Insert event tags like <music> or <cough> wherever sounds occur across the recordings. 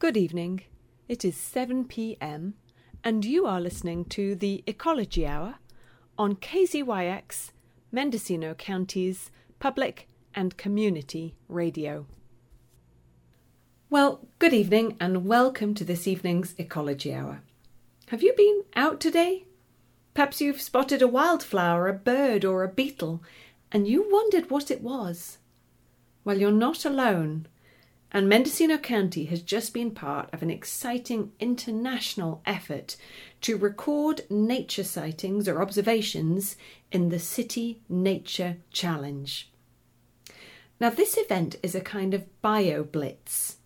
Good evening. It is 7 pm, and you are listening to the Ecology Hour on KZYX, Mendocino County's public and community radio. Well, good evening, and welcome to this evening's Ecology Hour. Have you been out today? Perhaps you've spotted a wildflower, a bird, or a beetle, and you wondered what it was. Well, you're not alone and Mendocino County has just been part of an exciting international effort to record nature sightings or observations in the City Nature Challenge. Now, this event is a kind of bio blitz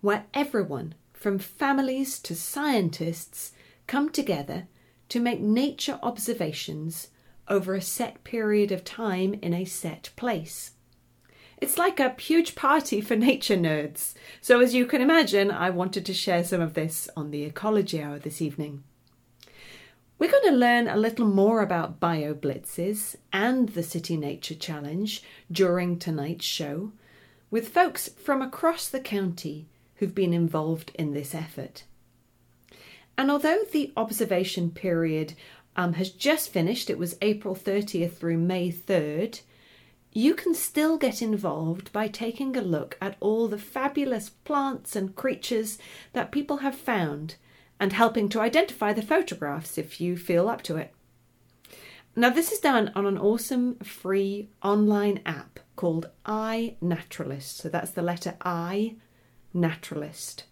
where everyone, from families to scientists, come together to make nature observations over a set period of time in a set place. It's like a huge party for nature nerds. So, as you can imagine, I wanted to share some of this on the Ecology Hour this evening. We're going to learn a little more about BioBlitzes and the City Nature Challenge during tonight's show with folks from across the county who've been involved in this effort. And although the observation period um, has just finished, it was April 30th through May 3rd, you can still get involved by taking a look at all the fabulous plants and creatures that people have found and helping to identify the photographs if you feel up to it. Now, this is done on an awesome free online app called iNaturalist. So that's the letter I, Naturalist.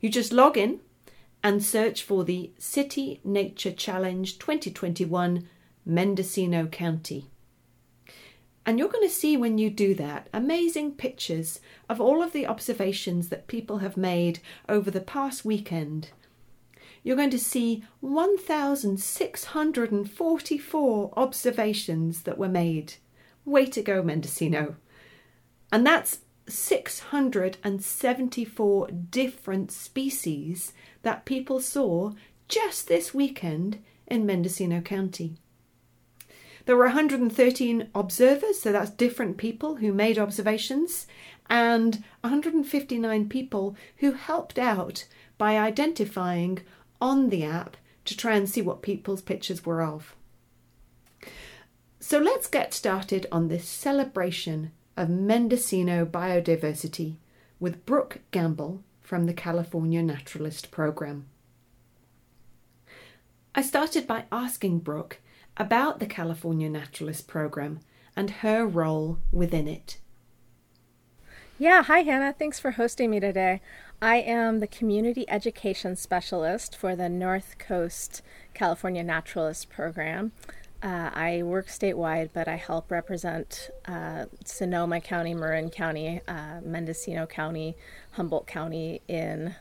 You just log in and search for the City Nature Challenge 2021 Mendocino County. And you're going to see when you do that amazing pictures of all of the observations that people have made over the past weekend. You're going to see 1,644 observations that were made. Way to go, Mendocino. And that's 674 different species that people saw just this weekend in Mendocino County. There were 113 observers, so that's different people who made observations, and 159 people who helped out by identifying on the app to try and see what people's pictures were of. So let's get started on this celebration of Mendocino biodiversity with Brooke Gamble from the California Naturalist Program. I started by asking Brooke about the California Naturalist Program and her role within it. Yeah, hi Hannah. Thanks for hosting me today. I am the Community Education Specialist for the North Coast California Naturalist Program. Uh, I work statewide, but I help represent uh, Sonoma County, Marin County, uh, Mendocino County, Humboldt County in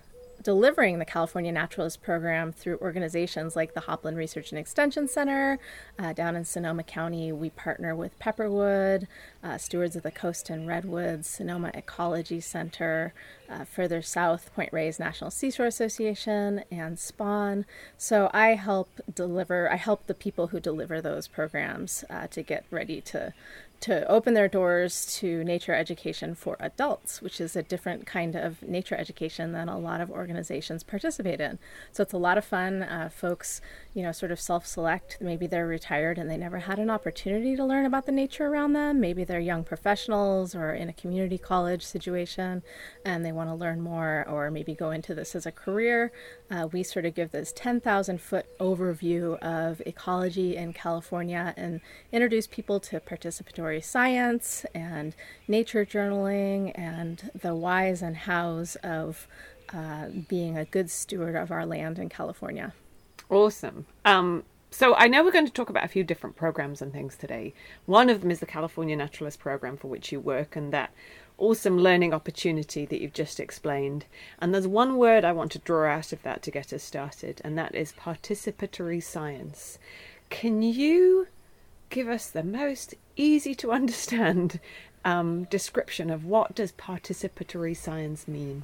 delivering the California Naturalist Program through organizations like the Hopland Research and Extension Center. Uh, down in Sonoma County, we partner with Pepperwood, uh, Stewards of the Coast and Redwoods, Sonoma Ecology Center, uh, further south, Point Reyes National Seashore Association, and SPAWN. So I help deliver, I help the people who deliver those programs uh, to get ready to to open their doors to nature education for adults, which is a different kind of nature education than a lot of organizations participate in. So it's a lot of fun. Uh, folks, you know, sort of self select. Maybe they're retired and they never had an opportunity to learn about the nature around them. Maybe they're young professionals or in a community college situation and they want to learn more or maybe go into this as a career. Uh, we sort of give this 10,000 foot overview of ecology in California and introduce people to participatory science and nature journaling and the whys and hows of uh, being a good steward of our land in California. Awesome. Um, so I know we're going to talk about a few different programs and things today. One of them is the California Naturalist Program for which you work and that awesome learning opportunity that you've just explained. And there's one word I want to draw out of that to get us started, and that is participatory science. Can you give us the most easy to understand um, description of what does participatory science mean?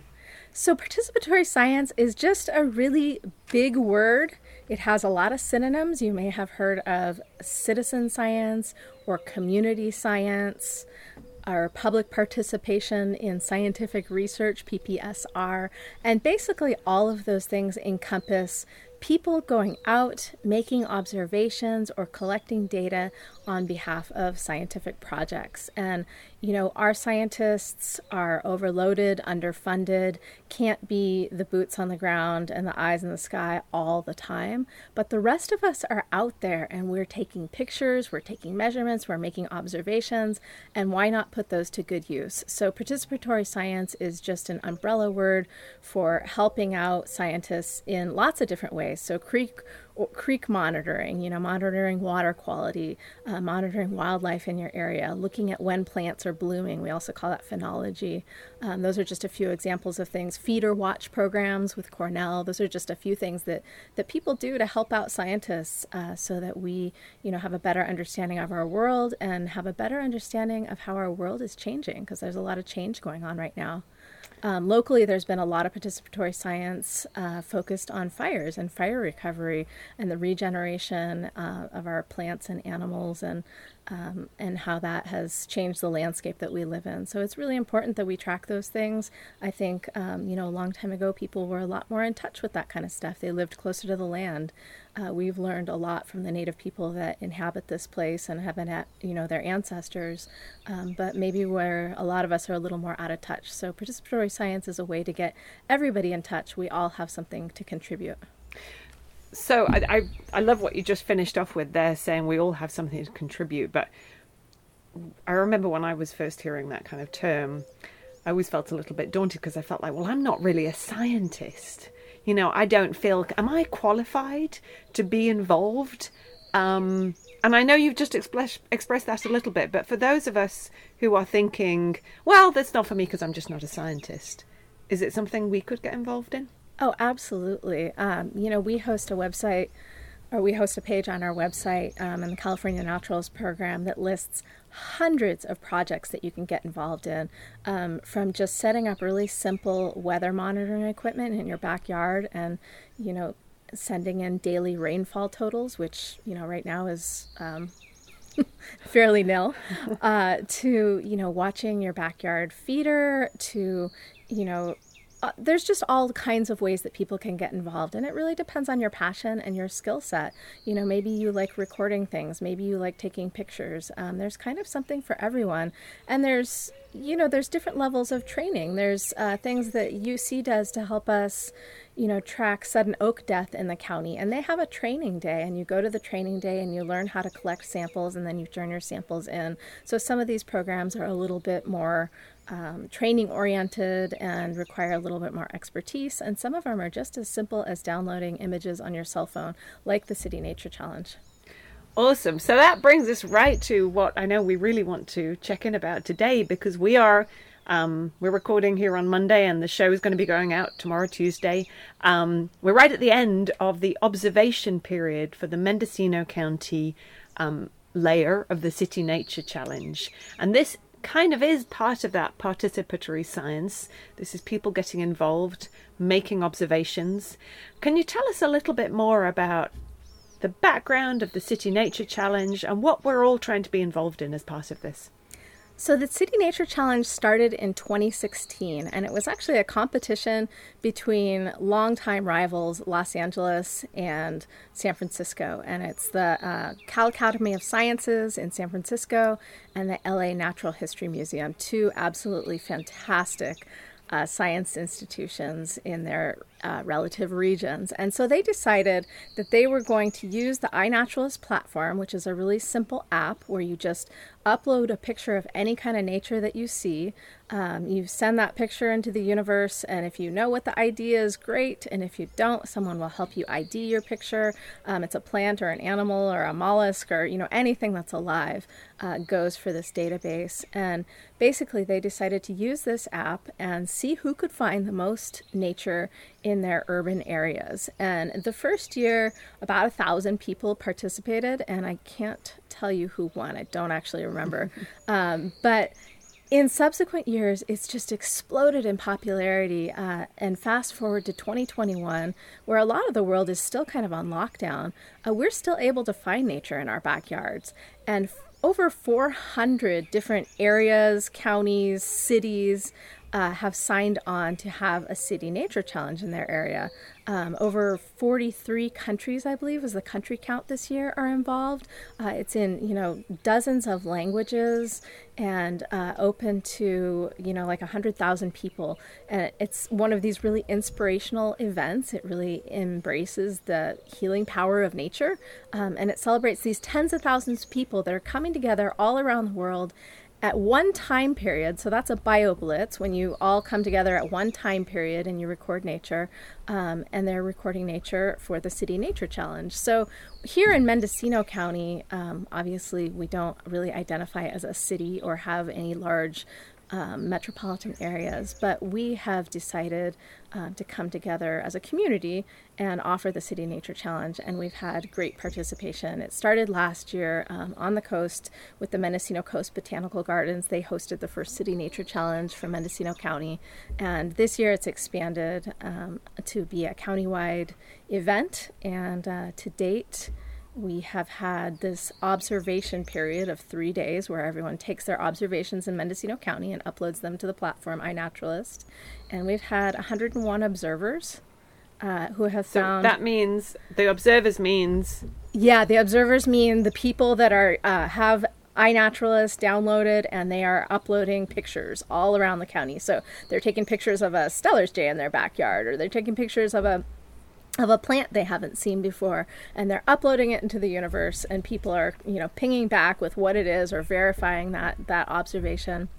So participatory science is just a really big word. It has a lot of synonyms. You may have heard of citizen science or community science. our public participation in scientific research, PPSR, and basically all of those things encompass people going out, making observations, or collecting data on behalf of scientific projects. And, you know, our scientists are overloaded, underfunded, can't be the boots on the ground and the eyes in the sky all the time. But the rest of us are out there and we're taking pictures, we're taking measurements, we're making observations, and why not put those to good use? So, participatory science is just an umbrella word for helping out scientists in lots of different ways. So, creek creek monitoring, you know, monitoring water quality, uh, monitoring wildlife in your area, looking at when plants are blooming. We also call that phenology. Um, those are just a few examples of things. Feeder watch programs with Cornell. Those are just a few things that that people do to help out scientists, uh, so that we, you know, have a better understanding of our world and have a better understanding of how our world is changing. Because there's a lot of change going on right now. Um, locally, there's been a lot of participatory science uh, focused on fires and fire recovery and the regeneration uh, of our plants and animals and um, and how that has changed the landscape that we live in. So it's really important that we track those things. I think um, you know a long time ago people were a lot more in touch with that kind of stuff. They lived closer to the land. Uh, we've learned a lot from the native people that inhabit this place and have been at you know their ancestors, um, but maybe where a lot of us are a little more out of touch. So participatory science is a way to get everybody in touch. We all have something to contribute. So I, I, I love what you just finished off with there, saying we all have something to contribute. But I remember when I was first hearing that kind of term, I always felt a little bit daunted because I felt like, well, I'm not really a scientist you know, I don't feel, am I qualified to be involved? Um, and I know you've just express, expressed that a little bit, but for those of us who are thinking, well, that's not for me because I'm just not a scientist, is it something we could get involved in? Oh, absolutely. Um, you know, we host a website or we host a page on our website um, in the California Naturals program that lists hundreds of projects that you can get involved in um, from just setting up really simple weather monitoring equipment in your backyard and you know sending in daily rainfall totals which you know right now is um, <laughs> fairly nil uh, to you know watching your backyard feeder to you know uh, there's just all kinds of ways that people can get involved and it really depends on your passion and your skill set. You know maybe you like recording things maybe you like taking pictures. Um, there's kind of something for everyone and there's you know there's different levels of training. There's uh, things that uc does to help us you know track sudden oak death in the county and they have a training day and you go to the training day and you learn how to collect samples and then you turn your samples in. So some of these programs are a little bit more um, training oriented and require a little bit more expertise. And some of them are just as simple as downloading images on your cell phone, like the City Nature Challenge. Awesome. So that brings us right to what I know we really want to check in about today because we are. Um, we're recording here on Monday, and the show is going to be going out tomorrow, Tuesday. Um, we're right at the end of the observation period for the Mendocino County um, layer of the City Nature Challenge. And this kind of is part of that participatory science. This is people getting involved, making observations. Can you tell us a little bit more about the background of the City Nature Challenge and what we're all trying to be involved in as part of this? So, the City Nature Challenge started in 2016, and it was actually a competition between longtime rivals Los Angeles and San Francisco. And it's the uh, Cal Academy of Sciences in San Francisco and the LA Natural History Museum, two absolutely fantastic uh, science institutions in their uh, relative regions. And so they decided that they were going to use the iNaturalist platform, which is a really simple app where you just upload a picture of any kind of nature that you see. Um, you send that picture into the universe, and if you know what the idea is, great. And if you don't, someone will help you ID your picture. Um, it's a plant or an animal or a mollusk or you know anything that's alive uh, goes for this database. And basically, they decided to use this app and see who could find the most nature in their urban areas. And the first year, about a thousand people participated, and I can't tell you who won. I don't actually remember. <laughs> um, but in subsequent years, it's just exploded in popularity. Uh, and fast forward to 2021, where a lot of the world is still kind of on lockdown, uh, we're still able to find nature in our backyards. And over 400 different areas, counties, cities, uh, have signed on to have a city nature challenge in their area. Um, over 43 countries, I believe, is the country count this year are involved. Uh, it's in you know dozens of languages and uh, open to you know like 100,000 people. And it's one of these really inspirational events. It really embraces the healing power of nature, um, and it celebrates these tens of thousands of people that are coming together all around the world at one time period, so that's a BioBlitz when you all come together at one time period and you record nature, um, and they're recording nature for the City Nature Challenge. So here in Mendocino County, um, obviously we don't really identify as a city or have any large um, metropolitan areas, but we have decided um, to come together as a community and offer the City Nature Challenge, and we've had great participation. It started last year um, on the coast with the Mendocino Coast Botanical Gardens. They hosted the first City Nature Challenge for Mendocino County, and this year it's expanded um, to be a countywide event, and uh, to date, we have had this observation period of three days where everyone takes their observations in Mendocino County and uploads them to the platform iNaturalist. And we've had 101 observers uh, who have so found. that means the observers means. Yeah, the observers mean the people that are uh, have iNaturalist downloaded and they are uploading pictures all around the county. So they're taking pictures of a Steller's Jay in their backyard, or they're taking pictures of a of a plant they haven't seen before and they're uploading it into the universe and people are you know pinging back with what it is or verifying that that observation.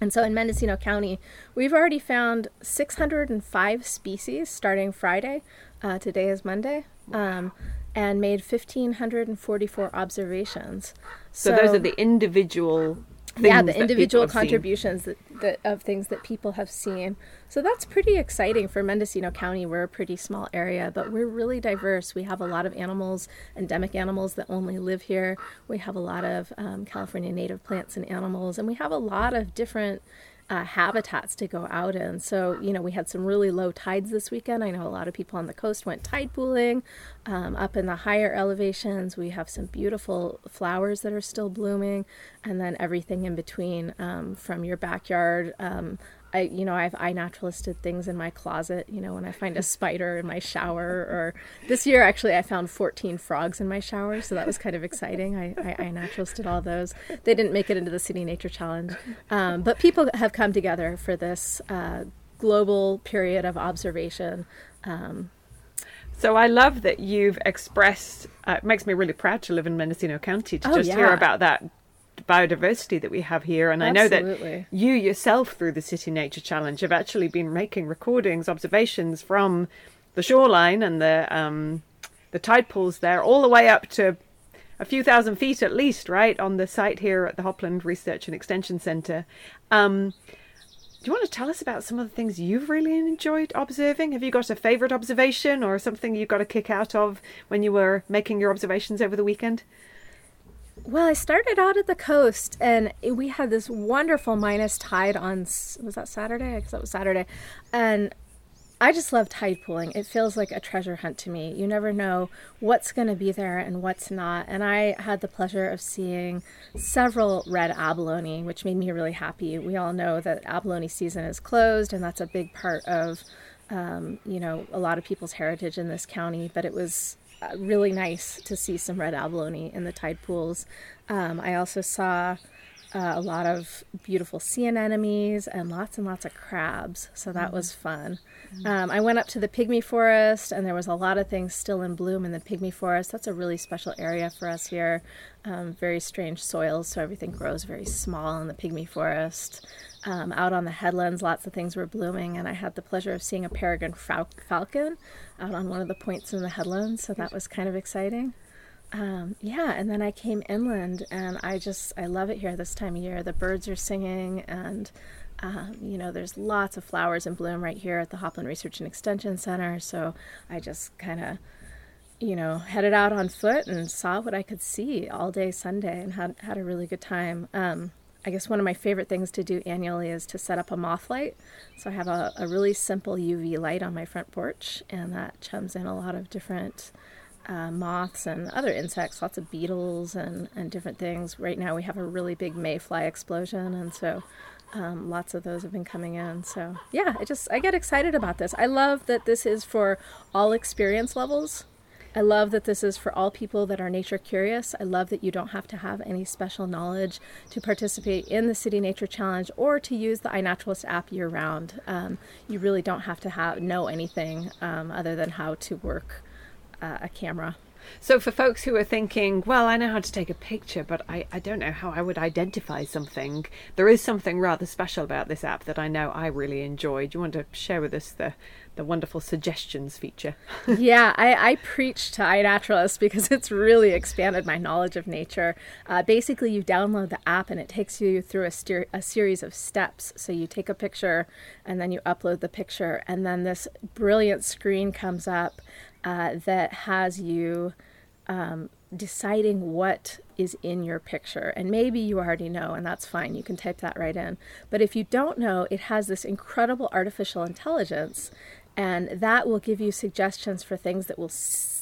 And so in mendocino county we've already found 605 species starting friday uh, today is monday um, and made 1544 observations. So, so those are the individual yeah the individual contributions that, that, of things that people have seen. So that's pretty exciting for mendocino county. We're a pretty small area but we're really diverse. We have a lot of animals endemic animals that only live here. We have a lot of um, california native plants and animals and we have a lot of different uh, habitats to go out in. So, you know, we had some really low tides this weekend. I know a lot of people on the coast went tide pooling. Um, up in the higher elevations, we have some beautiful flowers that are still blooming, and then everything in between um, from your backyard um, I, you know, I've iNaturalisted things in my closet. You know, when I find a <laughs> spider in my shower, or this year actually I found 14 frogs in my shower, so that was kind of exciting. I, I iNaturalisted all those. They didn't make it into the City Nature Challenge, um, but people have come together for this uh, global period of observation. Um, so I love that you've expressed. Uh, it makes me really proud to live in Mendocino County to oh, just yeah. hear about that biodiversity that we have here. And Absolutely. I know that you yourself, through the City Nature Challenge, have actually been making recordings, observations from the shoreline and the um, the tide pools there, all the way up to a few thousand feet at least, right, on the site here at the Hopland Research and Extension Centre. Um, do you want to tell us about some of the things you've really enjoyed observing? Have you got a favourite observation or something you got a kick out of when you were making your observations over the weekend? Well, I started out at the coast, and we had this wonderful minus tide on. Was that Saturday? Because that was Saturday, and I just love tide pooling. It feels like a treasure hunt to me. You never know what's going to be there and what's not. And I had the pleasure of seeing several red abalone, which made me really happy. We all know that abalone season is closed, and that's a big part of, um, you know, a lot of people's heritage in this county. But it was really nice to see some red abalone in the tide pools. Um, I also saw uh, a lot of beautiful sea anemones and lots and lots of crabs, so that mm-hmm. was fun. Mm-hmm. Um, I went up to the pygmy forest, and there was a lot of things still in bloom in the pygmy forest. That's a really special area for us here. Um, very strange soils, so everything grows very small in the pygmy forest. Um, out on the headlands, lots of things were blooming, and I had the pleasure of seeing a peregrine fal- falcon out on one of the points in the headlands, so that was kind of exciting. Um, yeah, and then I came inland, and I just I love it here this time of year. The birds are singing, and um, you know, there's lots of flowers in bloom right here at the Hopland Research and Extension Center. So I just kind of, you know, headed out on foot and saw what I could see all day Sunday, and had had a really good time. I guess one of my favorite things to do annually is to set up a moth light. So I have a, a really simple UV light on my front porch, and that chums in a lot of different uh, moths and other insects, lots of beetles and, and different things. Right now, we have a really big mayfly explosion, and so um, lots of those have been coming in. So yeah, I just I get excited about this. I love that this is for all experience levels. I love that this is for all people that are nature curious. I love that you don't have to have any special knowledge to participate in the City Nature Challenge or to use the iNaturalist app year round. Um, you really don't have to have know anything um, other than how to work uh, a camera. So, for folks who are thinking, well, I know how to take a picture, but I, I don't know how I would identify something, there is something rather special about this app that I know I really enjoy. Do you want to share with us the, the wonderful suggestions feature? <laughs> yeah, I, I preach to iNaturalist because it's really expanded my knowledge of nature. Uh, basically, you download the app and it takes you through a, steer, a series of steps. So, you take a picture and then you upload the picture, and then this brilliant screen comes up uh, that has you um, deciding what is in your picture. And maybe you already know, and that's fine. You can type that right in. But if you don't know, it has this incredible artificial intelligence and that will give you suggestions for things that will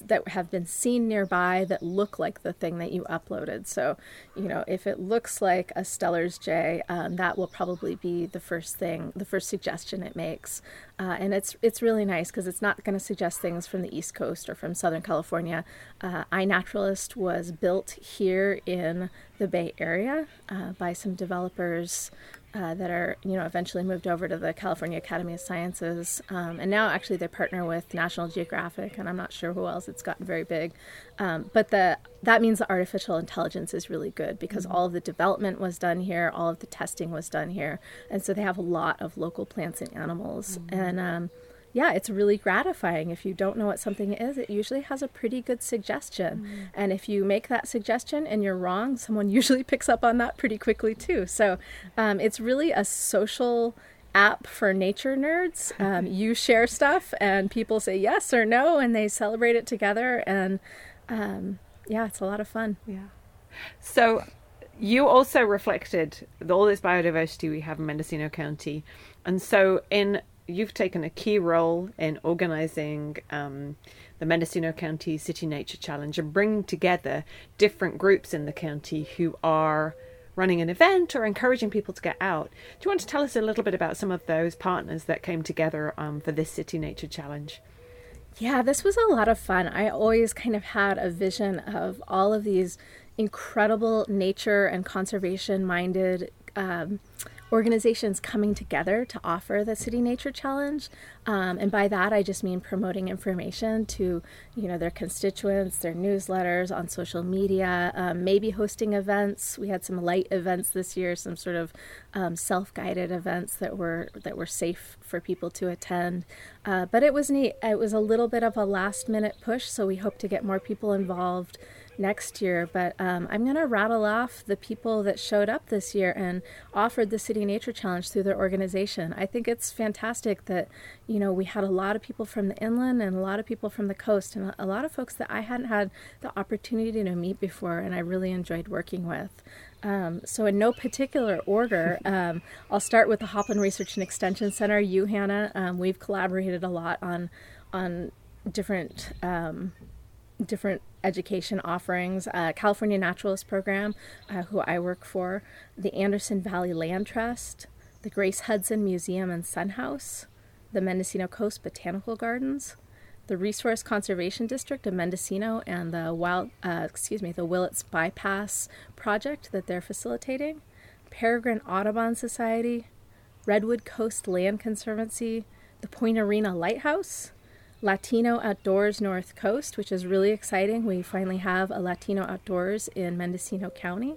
that have been seen nearby that look like the thing that you uploaded. So you know if it looks like a steller's jay um, that will probably be the first thing the first suggestion it makes. Uh, and it's it's really nice because it's not going to suggest things from the east coast or from southern california. Uh, iNaturalist was built here in the bay area uh, by some developers uh, that are you know eventually moved over to the California Academy of Sciences, um, and now actually they partner with National Geographic, and I'm not sure who else. It's gotten very big, um, but the that means the artificial intelligence is really good because mm-hmm. all of the development was done here, all of the testing was done here, and so they have a lot of local plants and animals, mm-hmm. and um, yeah, it's really gratifying. If you don't know what something is, it usually has a pretty good suggestion. Mm. And if you make that suggestion and you're wrong, someone <laughs> usually picks up on that pretty quickly too. So um, it's really a social app for nature nerds. <laughs> Um, you share stuff and people say yes or no and they celebrate it together. And um, yeah, it's a lot of fun. Yeah. So you also reflected all this biodiversity we have in Mendocino County. And so in you've taken a key role in organizing um, the Mendocino County City Nature Challenge and bringing together different groups in the county who are running an event or encouraging people to get out. Do you want to tell us a little bit about some of those partners that came together um, for this City Nature Challenge? Yeah, this was a lot of fun. I always kind of had a vision of all of these incredible nature and conservation minded um, organizations coming together to offer the City Nature Challenge. Um, and by that, I just mean promoting information to, you know, their constituents, their newsletters, on social media, um, maybe hosting events. We had some light events this year, some sort of um, self-guided events that were that were safe for people to attend. Uh, but it was neat. It was a little bit of a last-minute push, so we hope to get more people involved next year. But um, I'm going to rattle off the people that showed up this year and offered the City Nature Challenge through their organization. I think it's fantastic that, you know, we had a lot of people from the inland and a lot of people from the coast and a lot of folks that I hadn't had the opportunity to meet before and I really enjoyed working with. Um, so, in no particular order, <laughs> um, I'll start with the Hopland Research and Extension Center. You, Hannah, um, we've collaborated a lot on on different um, different education offerings. Uh, California Naturalist Program, uh, who I work for, the Anderson Valley Land Trust, the Grace Hudson Museum and Sun House, the Mendocino Coast Botanical Gardens, the Resource Conservation District of Mendocino, and the Wild, uh, excuse me, the Willits Bypass project that they're facilitating, Peregrine Audubon Society, Redwood Coast Land Conservancy, the Point Arena Lighthouse, Latino Outdoors North Coast, which is really exciting. We finally have a Latino Outdoors in Mendocino County.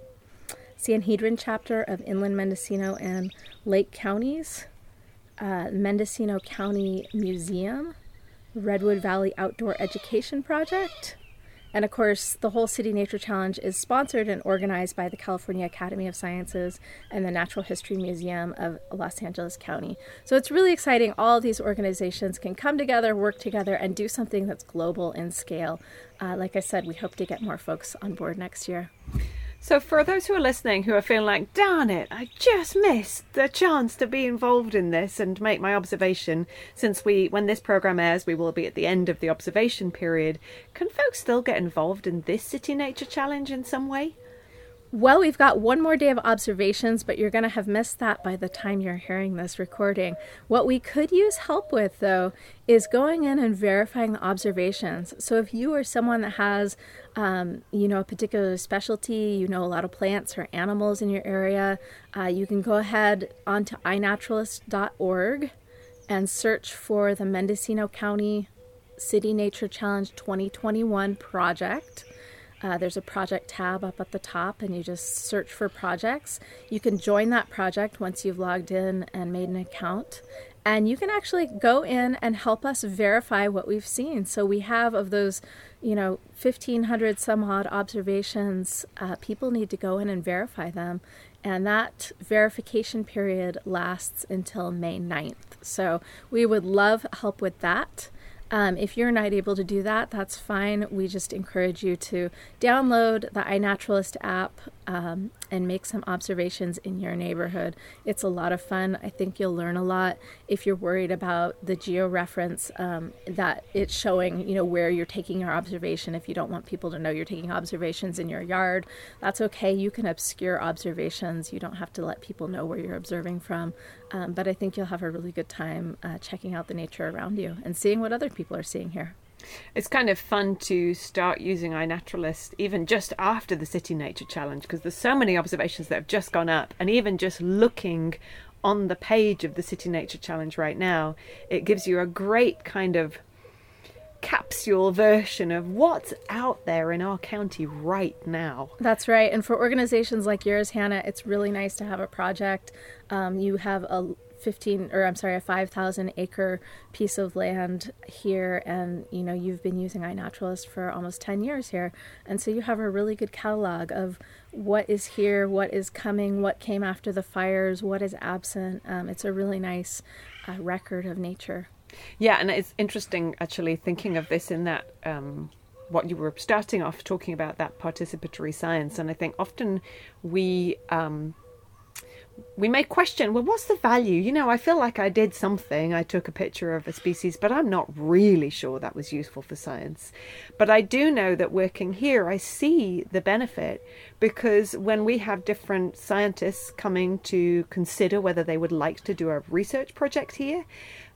Sanhedrin chapter of Inland Mendocino and Lake Counties, uh, Mendocino County Museum, Redwood Valley Outdoor Education Project, and of course, the whole City Nature Challenge is sponsored and organized by the California Academy of Sciences and the Natural History Museum of Los Angeles County. So it's really exciting. All these organizations can come together, work together, and do something that's global in scale. Uh, like I said, we hope to get more folks on board next year. So, for those who are listening who are feeling like, darn it, I just missed the chance to be involved in this and make my observation, since we, when this program airs, we will be at the end of the observation period, can folks still get involved in this City Nature Challenge in some way? Well, we've got one more day of observations, but you're going to have missed that by the time you're hearing this recording. What we could use help with, though, is going in and verifying the observations. So if you are someone that has, um, you know, a particular specialty, you know a lot of plants or animals in your area, uh, you can go ahead onto iNaturalist.org and search for the Mendocino County City Nature Challenge 2021 project. Uh, there's a project tab up at the top, and you just search for projects. You can join that project once you've logged in and made an account. And you can actually go in and help us verify what we've seen. So we have of those, you know, 1,500 some odd observations, uh, people need to go in and verify them. And that verification period lasts until May 9th. So we would love help with that. Um, if you're not able to do that, that's fine. We just encourage you to download the iNaturalist app um, and make some observations in your neighborhood. It's a lot of fun. I think you'll learn a lot. If you're worried about the georeference, um, that it's showing, you know, where you're taking your observation. If you don't want people to know you're taking observations in your yard, that's okay. You can obscure observations. You don't have to let people know where you're observing from. Um, but I think you'll have a really good time uh, checking out the nature around you and seeing what other people are seeing here. It's kind of fun to start using iNaturalist even just after the City Nature Challenge because there's so many observations that have just gone up, and even just looking on the page of the City Nature Challenge right now, it gives you a great kind of capsule version of what's out there in our county right now. That's right. And for organizations like yours, Hannah, it's really nice to have a project. Um, you have a 15 or I'm sorry, a 5,000 acre piece of land here, and you know you've been using iNaturalist for almost 10 years here, and so you have a really good catalog of what is here, what is coming, what came after the fires, what is absent. Um, it's a really nice uh, record of nature. Yeah, and it's interesting actually thinking of this in that. Um, what you were starting off talking about that participatory science, and I think often we um, we may question well what's the value? You know i feel like i did something. I took a picture of a species but i'm not really sure that was useful for science. But i do know that working here i see the benefit because when we have different scientists coming to consider whether they would like to do a research project here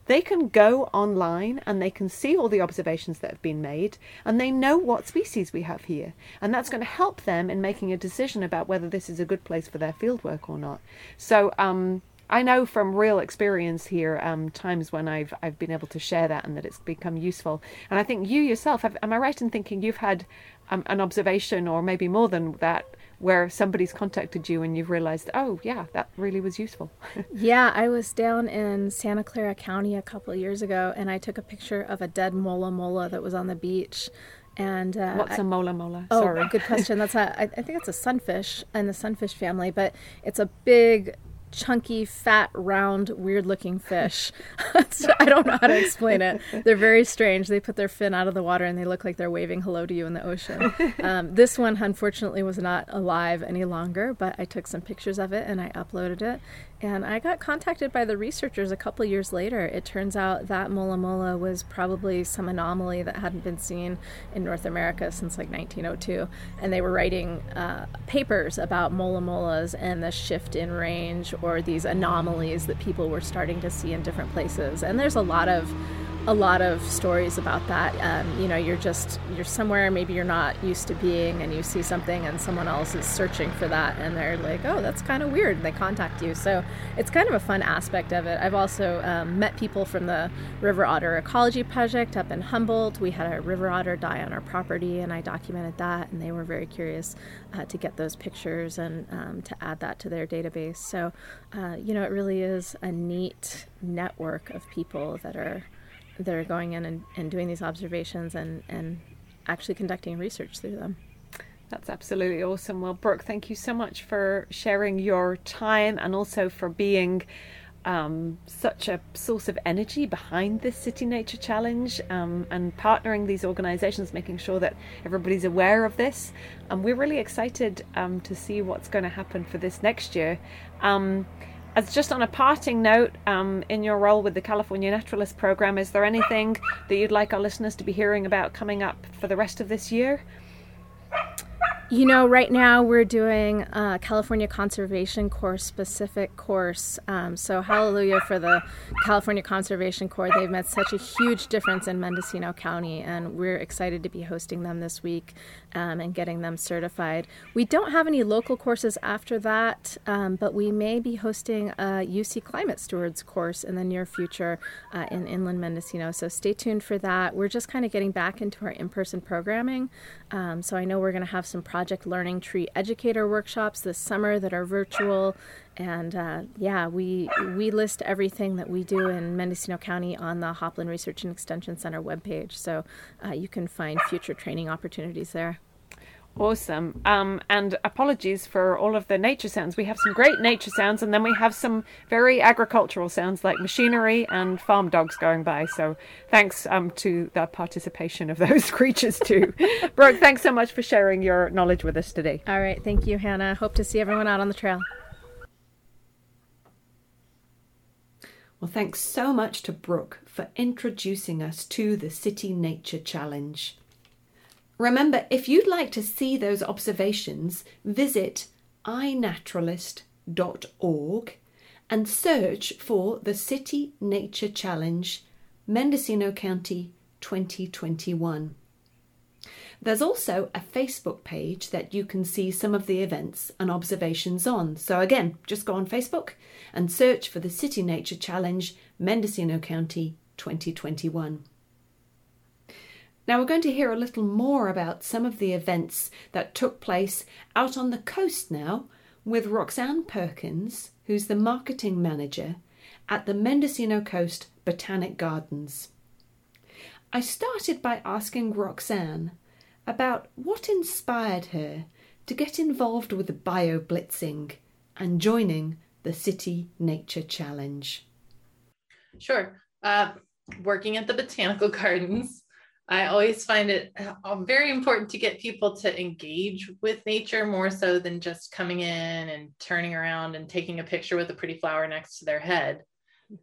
they can go online and they can see all the observations that have been made and they know what species we have here. And that's going to help them in making a decision about whether this is a good place for their fieldwork or not. So, um, I know from real experience here um, times when I've I've been able to share that and that it's become useful. And I think you yourself, have, am I right in thinking you've had um, an observation or maybe more than that where somebody's contacted you and you've realized, oh, yeah, that really was useful. <laughs> yeah, I was down in Santa Clara County a couple of years ago and I took a picture of a dead mola mola that was on the beach. And uh, what's a mola mola? Oh, Sorry. good question. That's a. I, I think it's a sunfish in the sunfish family, but it's a big chunky, fat, round, weird looking fish. <laughs> I don't know how to explain it. They're very strange. They put their fin out of the water and they look like they're waving hello to you in the ocean. <laughs> Um, this one, unfortunately, was not alive any longer, but I took some pictures of it and I uploaded it. And I got contacted by the researchers a couple years later. It turns out that mola mola was probably some anomaly that hadn't been seen in North America since like 1902. And they were writing uh, papers about mola molas and the shift in range or these anomalies that people were starting to see in different places. And there's a lot of a lot of stories about that. Um, you know, you're just you're somewhere maybe you're not used to being, and you see something, and someone else is searching for that, and they're like, "Oh, that's kind of weird." And they contact you, so it's kind of a fun aspect of it. I've also um, met people from the River Otter Ecology Project up in Humboldt. We had a river otter die on our property, and I documented that, and they were very curious uh, to get those pictures and um, to add that to their database. So, uh, you know, it really is a neat network of people that are that are going in and, and doing these observations and, and actually conducting research through them. That's absolutely awesome. Well, Brooke, thank you so much for sharing your time and also for being um, such a source of energy behind this City Nature Challenge um, and partnering these organizations, making sure that everybody's aware of this. And we're really excited um, to see what's going to happen for this next year. Um, as just on a parting note, um, in your role with the California Naturalist Program, is there anything that you'd like our listeners to be hearing about coming up for the rest of this year? You know, right now we're doing a California Conservation Corps specific course. Um, so, hallelujah for the California Conservation Corps. They've made such a huge difference in Mendocino County, and we're excited to be hosting them this week um, and getting them certified. We don't have any local courses after that, um, but we may be hosting a UC Climate Stewards course in the near future uh, in inland Mendocino. So, stay tuned for that. We're just kind of getting back into our in person programming. Um, so, I know we're going to have some Project Learning Tree educator workshops this summer that are virtual. And uh, yeah, we we list everything that we do in Mendocino County on the Hopland Research and Extension Center webpage. So uh, you can find future training opportunities there. Awesome. Um, and apologies for all of the nature sounds. We have some great nature sounds, and then we have some very agricultural sounds like machinery and farm dogs going by. So thanks um, to the participation of <laughs> those creatures too. Brooke, thanks so much for sharing your knowledge with us today. All right. Thank you, Hannah. Hope to see everyone out on the trail. Well, thanks so much to Brooke for introducing us to the City Nature Challenge. Remember, if you'd like to see those observations, visit inaturalist.org and search for the City Nature Challenge, Mendocino County 2021. There's also a Facebook page that you can see some of the events and observations on. So, again, just go on Facebook and search for the City Nature Challenge, Mendocino County 2021. Now, we're going to hear a little more about some of the events that took place out on the coast now with Roxanne Perkins, who's the marketing manager at the Mendocino Coast Botanic Gardens. I started by asking Roxanne about what inspired her to get involved with bio blitzing and joining the City Nature Challenge. Sure. Uh, working at the Botanical <laughs> Gardens, I always find it uh, very important to get people to engage with nature more so than just coming in and turning around and taking a picture with a pretty flower next to their head.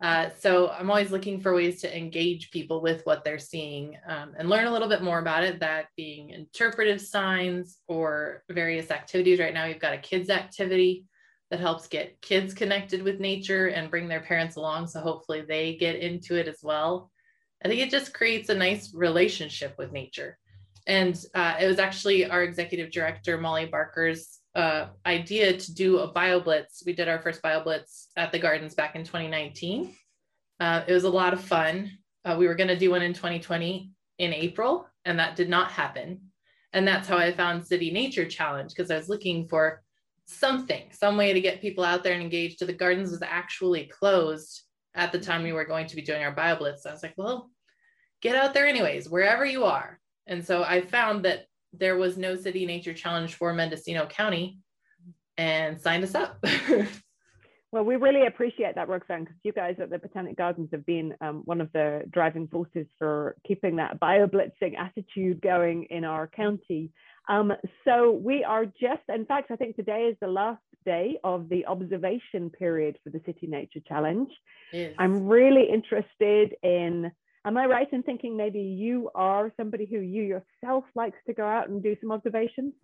Uh, so I'm always looking for ways to engage people with what they're seeing um, and learn a little bit more about it. That being interpretive signs or various activities. Right now, you've got a kids activity that helps get kids connected with nature and bring their parents along. So hopefully they get into it as well. I think it just creates a nice relationship with nature. And uh, it was actually our executive director, Molly Barker's uh, idea to do a BioBlitz. We did our first BioBlitz at the gardens back in 2019. Uh, it was a lot of fun. Uh, we were going to do one in 2020 in April, and that did not happen. And that's how I found City Nature Challenge because I was looking for something, some way to get people out there and engaged. The gardens was actually closed at the time we were going to be doing our BioBlitz. I was like, well, get out there anyways, wherever you are. And so I found that there was no city nature challenge for Mendocino County and signed us up. <laughs> well, we really appreciate that, Roxanne, because you guys at the Botanic Gardens have been um, one of the driving forces for keeping that bio-blitzing attitude going in our county. Um, so we are just, in fact, I think today is the last day of the observation period for the City Nature Challenge. Yes. I'm really interested in, am I right in thinking maybe you are somebody who you yourself likes to go out and do some observations?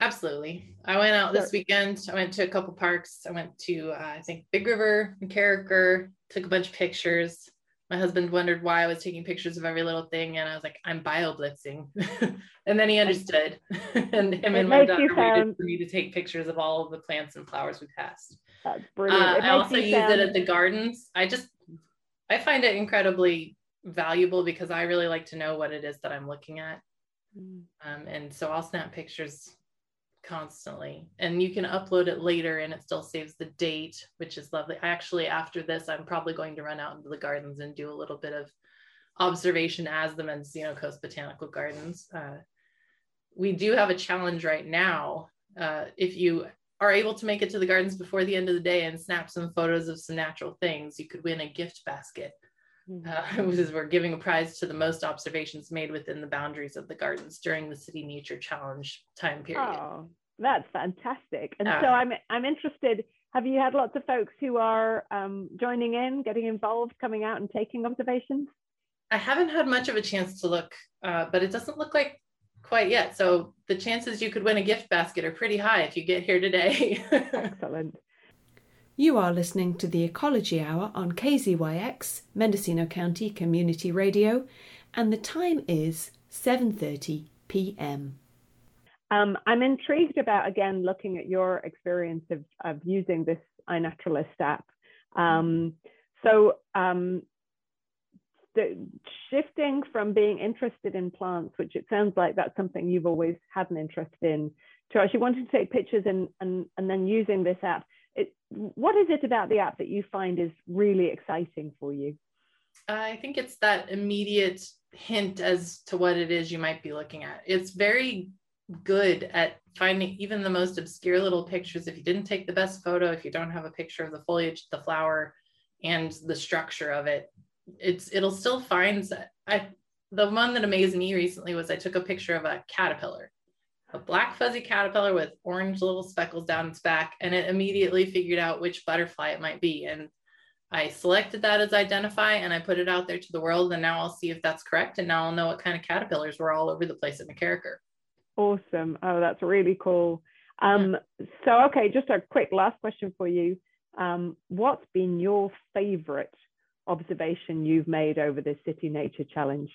Absolutely. I went out this weekend. I went to a couple parks. I went to, uh, I think, Big River and Carricker, took a bunch of pictures my husband wondered why I was taking pictures of every little thing, and I was like, "I'm bio blitzing," <laughs> and then he understood, <laughs> and him and my daughter sound... waited for me to take pictures of all of the plants and flowers we passed. That's brilliant. Uh, I also use sound... it at the gardens. I just, I find it incredibly valuable because I really like to know what it is that I'm looking at, mm. um, and so I'll snap pictures constantly and you can upload it later and it still saves the date which is lovely actually after this i'm probably going to run out into the gardens and do a little bit of observation as the mendocino coast botanical gardens uh, we do have a challenge right now uh, if you are able to make it to the gardens before the end of the day and snap some photos of some natural things, you could win a gift basket. Uh, <laughs> which is we're giving a prize to the most observations made within the boundaries of the gardens during the City Nature Challenge time period. Oh, that's fantastic! And uh, so I'm I'm interested. Have you had lots of folks who are um, joining in, getting involved, coming out and taking observations? I haven't had much of a chance to look, uh, but it doesn't look like quite yet. So the chances you could win a gift basket are pretty high if you get here today. <laughs> Excellent. You are listening to the Ecology Hour on KZYX, Mendocino County Community Radio, and the time is 7:30 p.m. Um, I'm intrigued about again looking at your experience of, of using this iNaturalist app. Um, so um, the shifting from being interested in plants, which it sounds like that's something you've always had an interest in, to actually wanting to take pictures and, and, and then using this app. It, what is it about the app that you find is really exciting for you? I think it's that immediate hint as to what it is you might be looking at. It's very good at finding even the most obscure little pictures. If you didn't take the best photo, if you don't have a picture of the foliage, the flower, and the structure of it, it's it'll still find I the one that amazed me recently was I took a picture of a caterpillar, a black fuzzy caterpillar with orange little speckles down its back, and it immediately figured out which butterfly it might be. And I selected that as identify and I put it out there to the world. And now I'll see if that's correct. And now I'll know what kind of caterpillars were all over the place in the MacKerricher. Awesome. Oh, that's really cool. Um, yeah. So, okay, just a quick last question for you. Um, what's been your favorite observation you've made over the City Nature Challenge?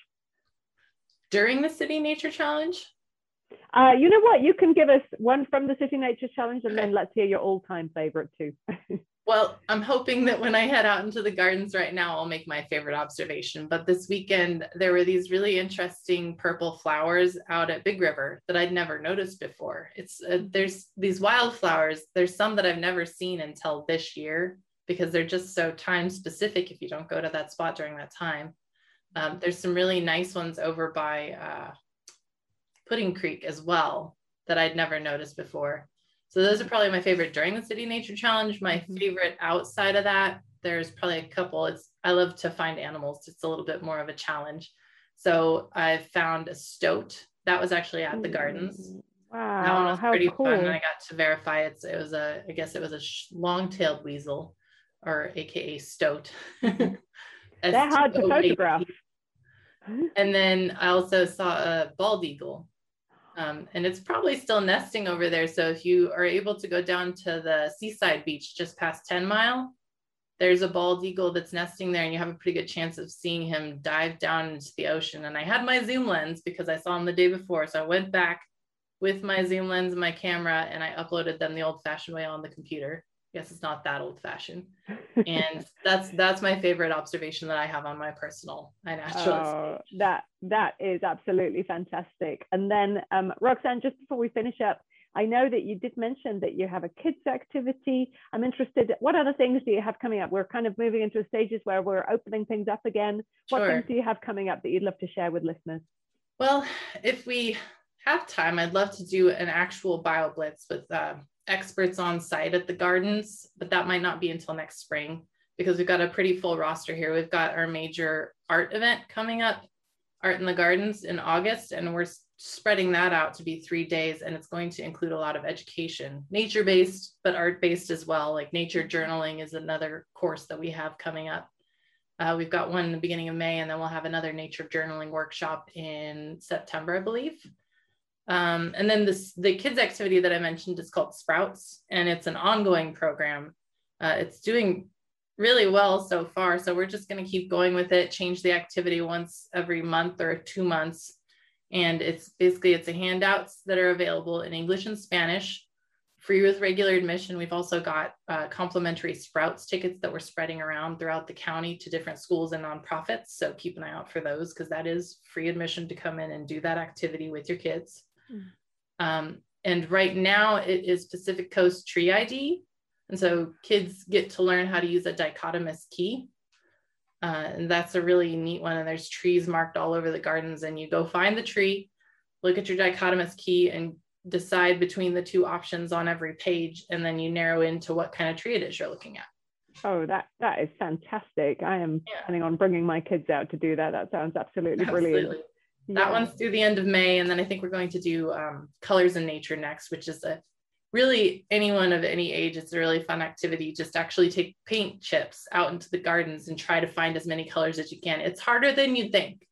During the City Nature Challenge? Uh, you know what? You can give us one from the City Nature Challenge and then let's hear your all time favorite too. <laughs> well, I'm hoping that when I head out into the gardens right now, I'll make my favorite observation. But this weekend, there were these really interesting purple flowers out at Big River that I'd never noticed before. It's uh, there's these wildflowers. There's some that I've never seen until this year because they're just so time specific if you don't go to that spot during that time. Um, there's some really nice ones over by uh, Pudding Creek as well that I'd never noticed before. So those are probably my favorite during the City Nature Challenge. My mm-hmm. favorite outside of that, there's probably a couple. It's I love to find animals. It's a little bit more of a challenge. So I found a stoat that was actually at the gardens. Wow, that one was pretty cool. fun. And I got to verify it's it was a I guess it was a long-tailed weasel or AKA stoat. They're hard to photograph. And then I also saw a bald eagle. Um, and it's probably still nesting over there. So if you are able to go down to the seaside beach just past 10 mile, there's a bald eagle that's nesting there and you have a pretty good chance of seeing him dive down into the ocean. And I had my zoom lens because I saw him the day before. So I went back with my zoom lens and my camera and I uploaded them the old fashioned way on the computer. Guess it's not that old fashioned. <laughs> and that's that's my favorite observation that I have on my personal iNaturalist. Oh, that that is absolutely fantastic. And then um, Roxanne, just before we finish up, I know that you did mention that you have a kids activity. I'm interested, what other things do you have coming up? We're kind of moving into stages where we're opening things up again. What sure. things do you have coming up that you'd love to share with listeners? Well, if we have time, I'd love to do an actual bio blitz with uh, experts on site at the gardens, but that might not be until next spring because we've got a pretty full roster here. We've got our major art event coming up, Art in the Gardens in August, and we're spreading that out to be three days. And it's going to include a lot of education, nature based, but art based as well. Like nature journaling is another course that we have coming up. Uh, we've got one in the beginning of May, and then we'll have another nature journaling workshop in September, I believe. Um, and then this, the kids activity that I mentioned is called Sprouts, and it's an ongoing program. Uh, it's doing really well so far. So we're just going to keep going with it, change the activity once every month or two months. And it's basically, it's a handouts that are available in English and Spanish, free with regular admission. We've also got uh, complimentary Sprouts tickets that we're spreading around throughout the county to different schools and nonprofits. So keep an eye out for those because that is free admission to come in and do that activity with your kids. Mm. Um, and right now it is Pacific Coast Tree ID. And so kids get to learn how to use a dichotomous key. Uh, and that's a really neat one. And there's trees marked all over the gardens. And you go find the tree, look at your dichotomous key, and decide between the two options on every page, and then you narrow into what kind of tree it is you're looking at. Oh, that that is fantastic. I am Yeah. planning on bringing my kids out to do that. That sounds absolutely brilliant. That one's through the end of May, and then I think we're going to do um, Colors in Nature next, which is a really anyone of any age. It's a really fun activity. Just actually take paint chips out into the gardens and try to find as many colors as you can. It's harder than you'd think.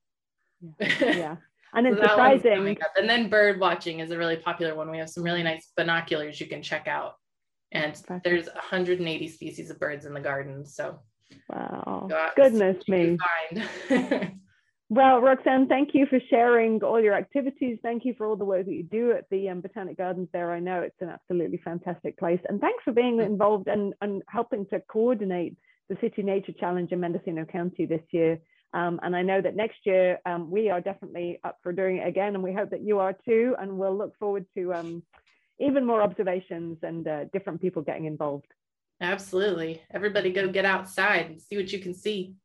yeah. <laughs> And it's one's surprising. And then bird watching is a really popular one. We have some really nice binoculars you can check out. And there's 180 species of birds in the garden. So Wow. go out and Goodness me. <laughs> Well, Roxanne, thank you for sharing all your activities. Thank you for all the work that you do at the um, Botanic Gardens there. I know it's an absolutely fantastic place. And thanks for being involved and, and helping to coordinate the City Nature Challenge in Mendocino County this year. Um, and I know that next year um, we are definitely up for doing it again, and we hope that you are too. And we'll look forward to um, even more observations and uh, different people getting involved. Absolutely. Everybody go get outside and see what you can see.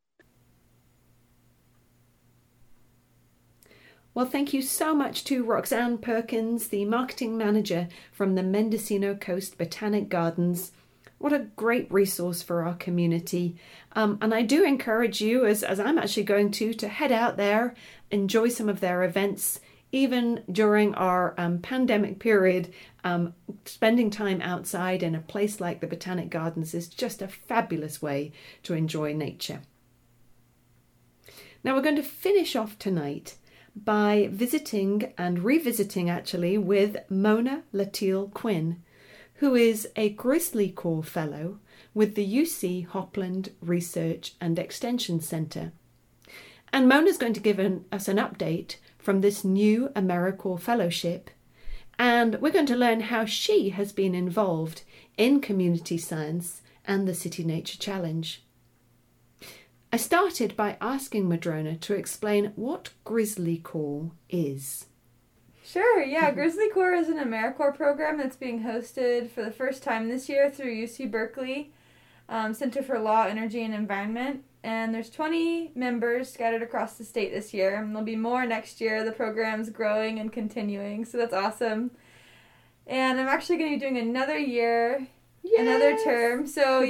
Well, thank you so much to Roxanne Perkins, the marketing manager from the Mendocino Coast Botanic Gardens. What a great resource for our community. Um, and I do encourage you, as, as I'm actually going to, to head out there, enjoy some of their events, even during our um, pandemic period. Um, spending time outside in a place like the Botanic Gardens is just a fabulous way to enjoy nature. Now, we're going to finish off tonight by visiting and revisiting actually with Mona Latil Quinn, who is a Grizzly Corps Fellow with the UC Hopland Research and Extension Centre. And Mona's going to give an, us an update from this new AmeriCorps Fellowship, and we're going to learn how she has been involved in community science and the City Nature Challenge. I started by asking Madrona to explain what Grizzly Corps is. Sure, yeah. Grizzly Corps is an AmeriCorps program that's being hosted for the first time this year through UC Berkeley um, Center for Law, Energy, and Environment. And there's 20 members scattered across the state this year, and there'll be more next year. The program's growing and continuing, so that's awesome. And I'm actually going to be doing another year, another term. So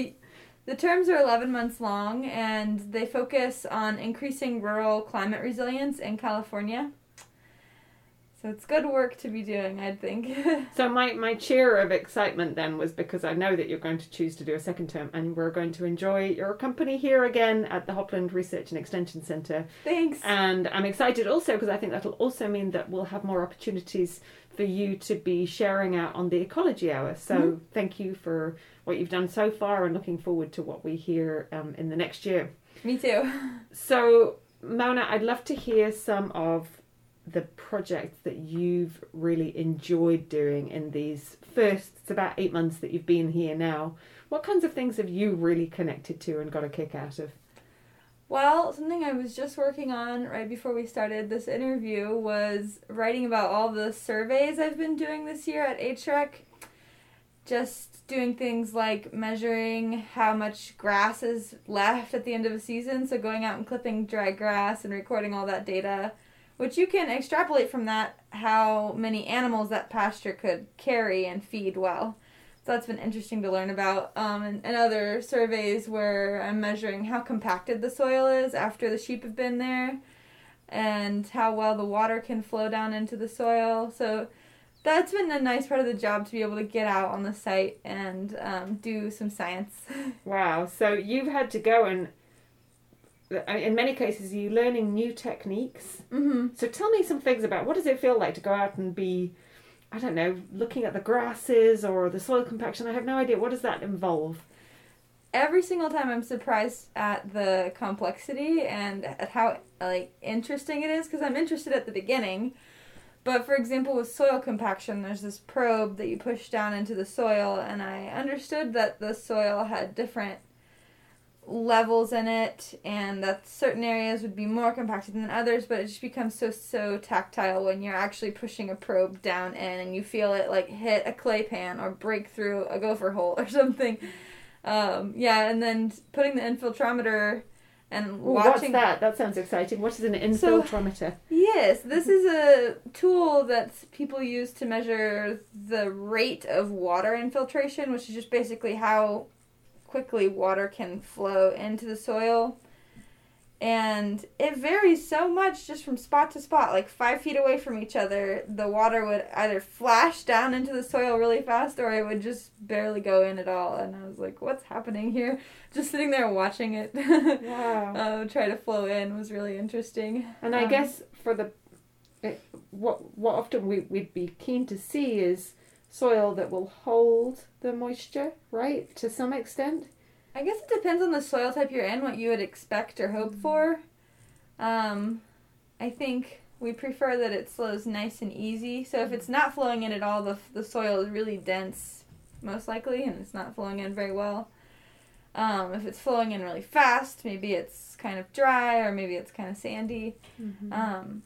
the terms are 11 months long, and they focus on increasing rural climate resilience in California. So it's good work to be doing, I think. <laughs> So my, my cheer of excitement then was because I know that you're going to choose to do a second term and we're going to enjoy your company here again at the Hopland Research and Extension Centre. Thanks. And I'm excited also because I think that'll also mean that we'll have more opportunities for you to be sharing out on the ecology hour. So thank you for what you've done so far and looking forward to what we hear um, in the next year. Me too. <laughs> So, Mona, I'd love to hear some of the projects that you've really enjoyed doing in these first, it's about eight months that you've been here now. What kinds of things have you really connected to and got a kick out of? Well, something I was just working on right before we started this interview was writing about all the surveys I've been doing this year at HREC. Just doing things like measuring how much grass is left at the end of a season. So going out and clipping dry grass and recording all that data, which you can extrapolate from that how many animals that pasture could carry and feed well. So that's been interesting to learn about. Um, and, and other surveys where I'm measuring how compacted the soil is after the sheep have been there and how well the water can flow down into the soil. So that's been a nice part of the job to be able to get out on the site and um, do some science. <laughs> Wow. So you've had to go and, in many cases, you're learning new techniques. mm-hmm. So tell me some things about what does it feel like to go out and be, I don't know, looking at the grasses or the soil compaction. I have no idea. What does that involve? every single time I'm surprised at the complexity and at how like interesting it is because I'm interested at the beginning. But for example, with soil compaction, there's this probe that you push down into the soil, and I understood that the soil had different levels in it, and that certain areas would be more compacted than others. But it just becomes so so tactile when you're actually pushing a probe down in, and you feel it like hit a clay pan or break through a gopher hole or <laughs> something. Um, yeah, and then putting the infiltrometer and Ooh, what's watching that? That sounds exciting. What is an So- infiltrometer? Yes, this is a tool that people use to measure the rate of water infiltration, which is just basically how quickly water can flow into the soil. And it varies so much just from spot to spot. Like five feet away from each other, the water would either flash down into the soil really fast or it would just barely go in at all. And I was like, what's happening here? <laughs> Just sitting there watching it <laughs> Wow. uh, try to flow in was really interesting. And I Um, guess for the it, what what often we we'd be keen to see is soil that will hold the moisture, right? To some extent. I guess it depends on the soil type you're in, what you would expect or hope for. Um, I think we prefer that it flows nice and easy. So if it's not flowing in at all, the, the soil is really dense, most likely, and it's not flowing in very well. Um, if it's flowing in really fast, maybe it's kind of dry or maybe it's kind of sandy. Um,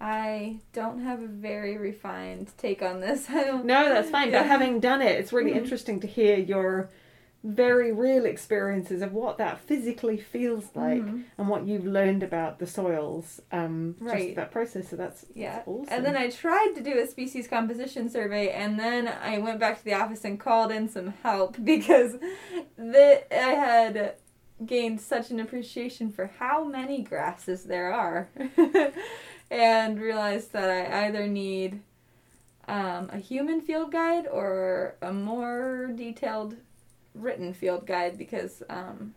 I don't have a very refined take on this. <laughs> No, that's fine. Yeah. But having done it, it's really Mhm. interesting to hear your very real experiences of what that physically feels like Mhm. and what you've learned about the soils. Um, Right. Just that process. So that's, Yeah. that's awesome. And then I tried to do a species composition survey, and then I went back to the office and called in some help <laughs> because the, I had gained such an appreciation for how many grasses there are, <laughs> and realized that I either need um, a human field guide or a more detailed written field guide because um,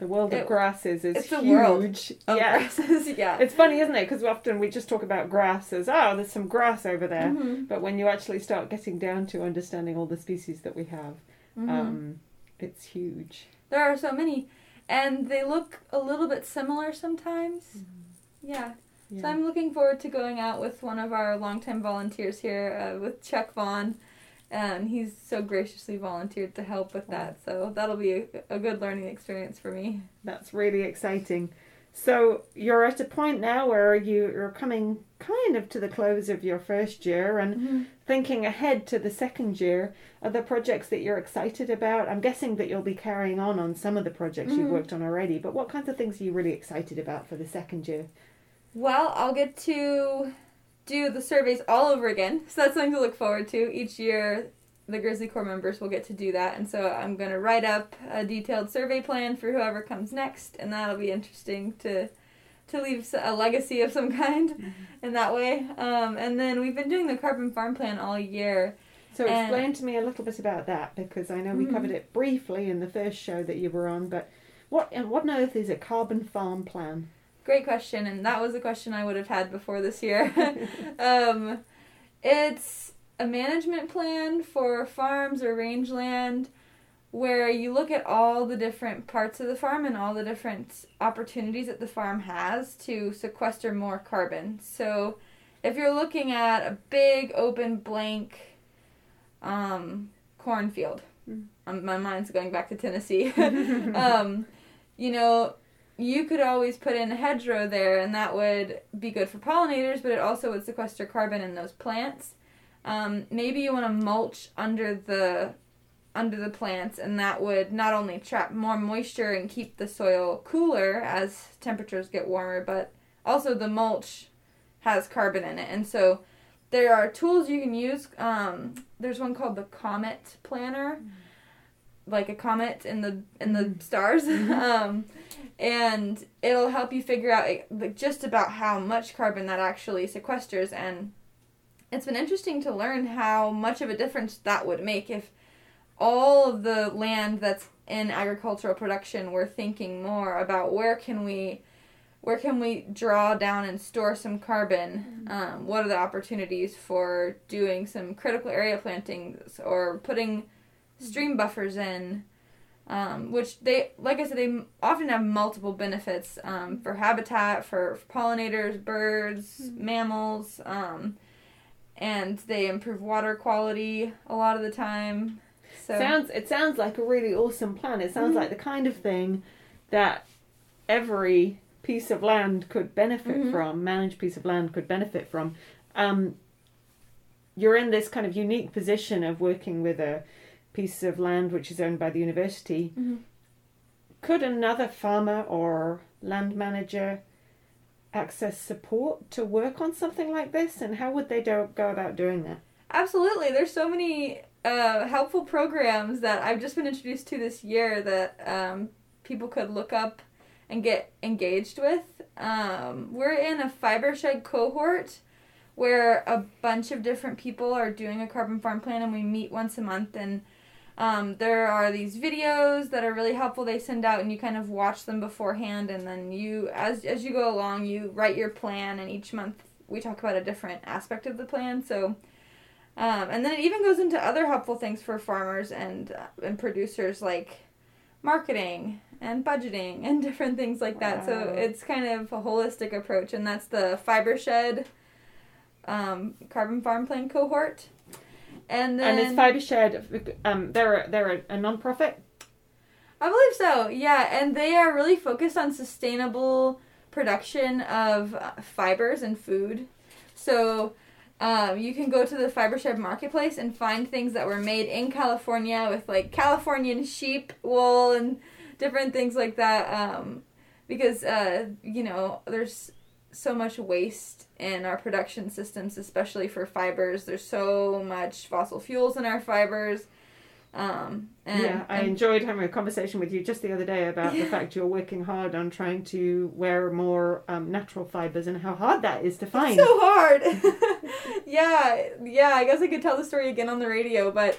the world of it- grasses is it's the huge. world of yeah. grasses, <laughs> yeah. It's funny, isn't it? Because often we just talk about grass as, oh, there's some grass over there. Mhm. But when you actually start getting down to understanding all the species that we have, Mhm. um, it's huge. There are so many, and they look a little bit similar sometimes. Yeah. Yeah. So I'm looking forward to going out with one of our longtime volunteers here, uh, with Chuck Vaughn, and he's so graciously volunteered to help with that. So that'll be a, a good learning experience for me. That's really exciting. So you're at a point now where you, you're coming kind of to the close of your first year and thinking ahead to the second year. Are there projects that you're excited about? I'm guessing that you'll be carrying on on some of the projects you've Mhm. worked on already, but what kinds of things are you really excited about for the second year? Well, I'll get to do the surveys all over again, <laughs> so that's something to look forward to. Each year, the Grizzly Corps members will get to do that, and so I'm going to write up a detailed survey plan for whoever comes next, and that'll be interesting to to leave a legacy of some <laughs> kind in that way. Um, and then we've been doing the carbon farm plan all year. So And- explain to me a little bit about that because I know we Mhm. covered it briefly in the first show that you were on, but what what on earth is a carbon farm plan? Great question, and that was a question I would have had before this year. <laughs> um, it's a management plan for farms or rangeland where you look at all the different parts of the farm and all the different opportunities that the farm has to sequester more carbon. So, if you're looking at a big open blank um, cornfield, Mm. um, my mind's going back to Tennessee. <laughs> <laughs> um, you know, you could always put in a hedgerow there, and that would be good for pollinators, but it also would sequester carbon in those plants. Um, maybe you want to mulch under the under the plants, and that would not only trap more moisture and keep the soil cooler as temperatures get warmer, but also the mulch has carbon in it, and so there are tools you can use. Um, there's one called the Comet Planner, like a comet in the in the stars, <laughs> um, and it'll help you figure out like, just about how much carbon that actually sequesters. And it's been interesting to learn how much of a difference that would make if all of the land that's in agricultural production were thinking more about where can we where can we draw down and store some carbon? Um, what are the opportunities for doing some critical area plantings or putting stream buffers in? Um, which they, like I said, they often have multiple benefits um, for habitat, for pollinators, birds, mammals, um, and they improve water quality a lot of the time. So Sounds it sounds like a really awesome plan. It Mm-hmm. sounds like the kind of thing that every piece of land could benefit Mhm. from, managed piece of land could benefit from. Um, you're in this kind of unique position of working with a piece of land which is owned by the university. Mhm. Could another farmer or land manager access support to work on something like this, and how would they do, go about doing that? Absolutely. There's so many uh, helpful programs that I've just been introduced to this year that um, people could look up and get engaged with. Um, we're in a Fibershed cohort where a bunch of different people are doing a carbon farm plan and we meet once a month and um, there are these videos that are really helpful they send out and you kind of watch them beforehand and then you as as you go along you write your plan and each month we talk about a different aspect of the plan so um, and then it even goes into other helpful things for farmers and uh, and producers like marketing and budgeting and <laughs> different things like that. So it's kind of a holistic approach, and that's the Fibershed um, Carbon Farm Plan cohort. And then and it's Fibershed. Um, they're a, they're a, a non-profit. I believe so. Yeah, and they are really focused on sustainable production of uh, fibers and food. So um, you can go to the Fibershed marketplace and find things that were made in California with like Californian sheep wool and different things like that. Um, because uh, you know there's so much waste in our production systems, especially for fibers. There's so much fossil fuels in our fibers. Um, and, yeah, I and- enjoyed having a conversation with you just the other day about the <laughs> fact you're working hard on trying to wear more um, natural fibers and how hard that is to find. so hard. <laughs> yeah, yeah. I guess I could tell the story again on the radio, but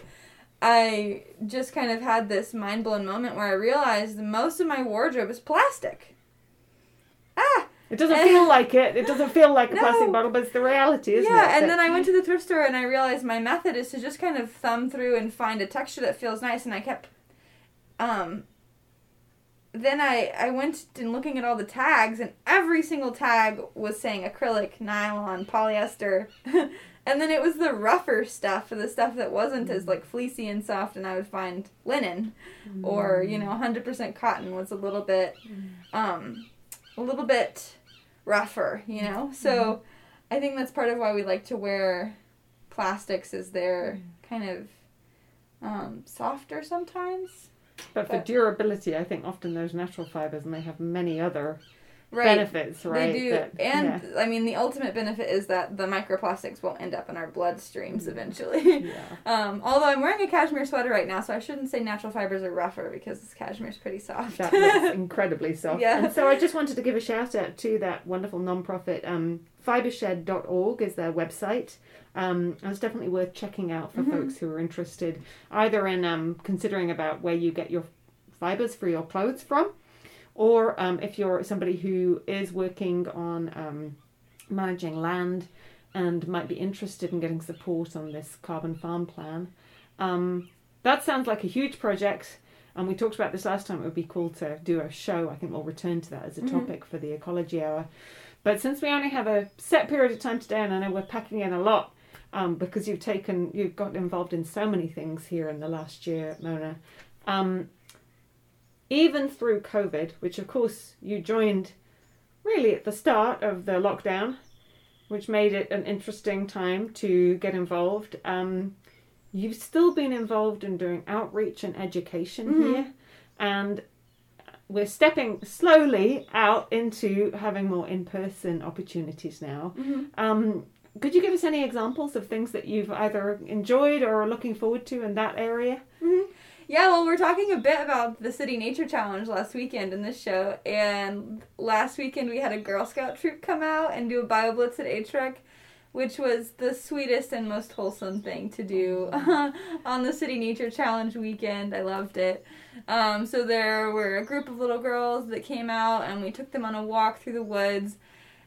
I just kind of had this mind blown moment where I realized most of my wardrobe is plastic. Ah, it doesn't feel like it. It doesn't feel like a <laughs> No. plastic bottle, but it's the reality, isn't yeah. it? Yeah, and then I went to the thrift store and I realized my method is to just kind of thumb through and find a texture that feels nice, and I kept, um. Then I, I went and looking at all the tags and every single tag was saying acrylic, nylon, polyester, <laughs> and then it was the rougher stuff, the stuff that wasn't as like fleecy and soft, and I would find linen, or you know, hundred percent cotton was a little bit, um, a little bit rougher, you know. So, I think that's part of why we like to wear plastics, is they're kind of um, softer sometimes. But for durability, I think often those natural fibers and they have many other Right. benefits, right? They do, that- and yeah. I mean the ultimate benefit is that the microplastics won't end up in our bloodstreams eventually. yeah. <laughs> Um, although I'm wearing a cashmere sweater right now, so I shouldn't say natural fibers are rougher because this cashmere is pretty soft. That looks <laughs> incredibly soft. Yeah. And so I just wanted to give a shout out to that wonderful non-profit. Um, fibershed.org is their website. Um, and it's definitely worth checking out for Mhm. folks who are interested, either in um, considering about where you get your fibers for your clothes from, or um, if you're somebody who is working on um, managing land and might be interested in getting support on this carbon farm plan. Um, that sounds like a huge project. And we talked about this last time. It would be cool to do a show. I think we'll return to that as a Mhm. topic for the ecology hour. But since we only have a set period of time today, and I know we're packing in a lot um, because you've taken, you've got involved in so many things here in the last year, Mona. Um, even through COVID, which of course you joined really at the start of the lockdown, which made it an interesting time to get involved. Um, you've still been involved in doing outreach and education Mhm. here, and we're stepping slowly out into having more in-person opportunities now. Mhm. Um, could you give us any examples of things that you've either enjoyed or are looking forward to in that area? Yeah, well, we're talking a bit about the City Nature Challenge last weekend in this show, and last weekend we had a Girl Scout troop come out and do a Bio Blitz at HREC, which was the sweetest and most wholesome thing to do <laughs> on the City Nature Challenge weekend. I loved it. Um, so there were a group of little girls that came out, and we took them on a walk through the woods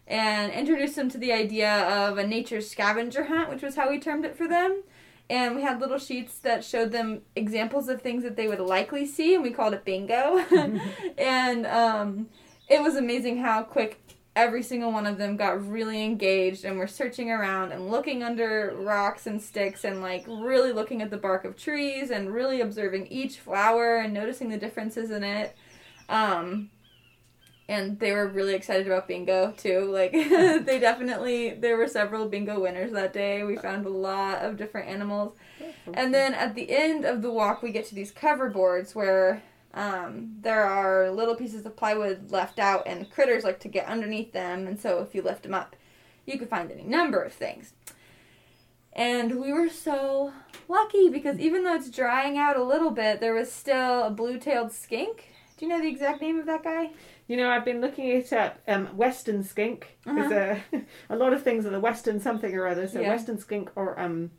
and introduced them to the idea of a nature scavenger hunt, which was how we termed it for them and we had little sheets that showed them examples of things that they would likely see and we called it bingo. <laughs> And um, it was amazing how quick every single one of them got really engaged and were searching around and looking under rocks and sticks and like really looking at the bark of trees and really observing each flower and noticing the differences in it. Um, and they were really excited about bingo too. Like <laughs> <laughs> they definitely there were several bingo winners that day. We found a lot of different animals. And then at the end of the walk we get to these cover boards where Um, there are little pieces of plywood left out, and critters like to get underneath them, and so if you lift them up, you can find any number of things. And we were so lucky because even though it's drying out a little bit, there was still a blue tailed skink. Do you know the exact name of that guy? You know, I've been looking it up. Um, Western skink is Uh-huh. a <laughs> a lot of things are the Western something or other. So Yeah. Western skink or um,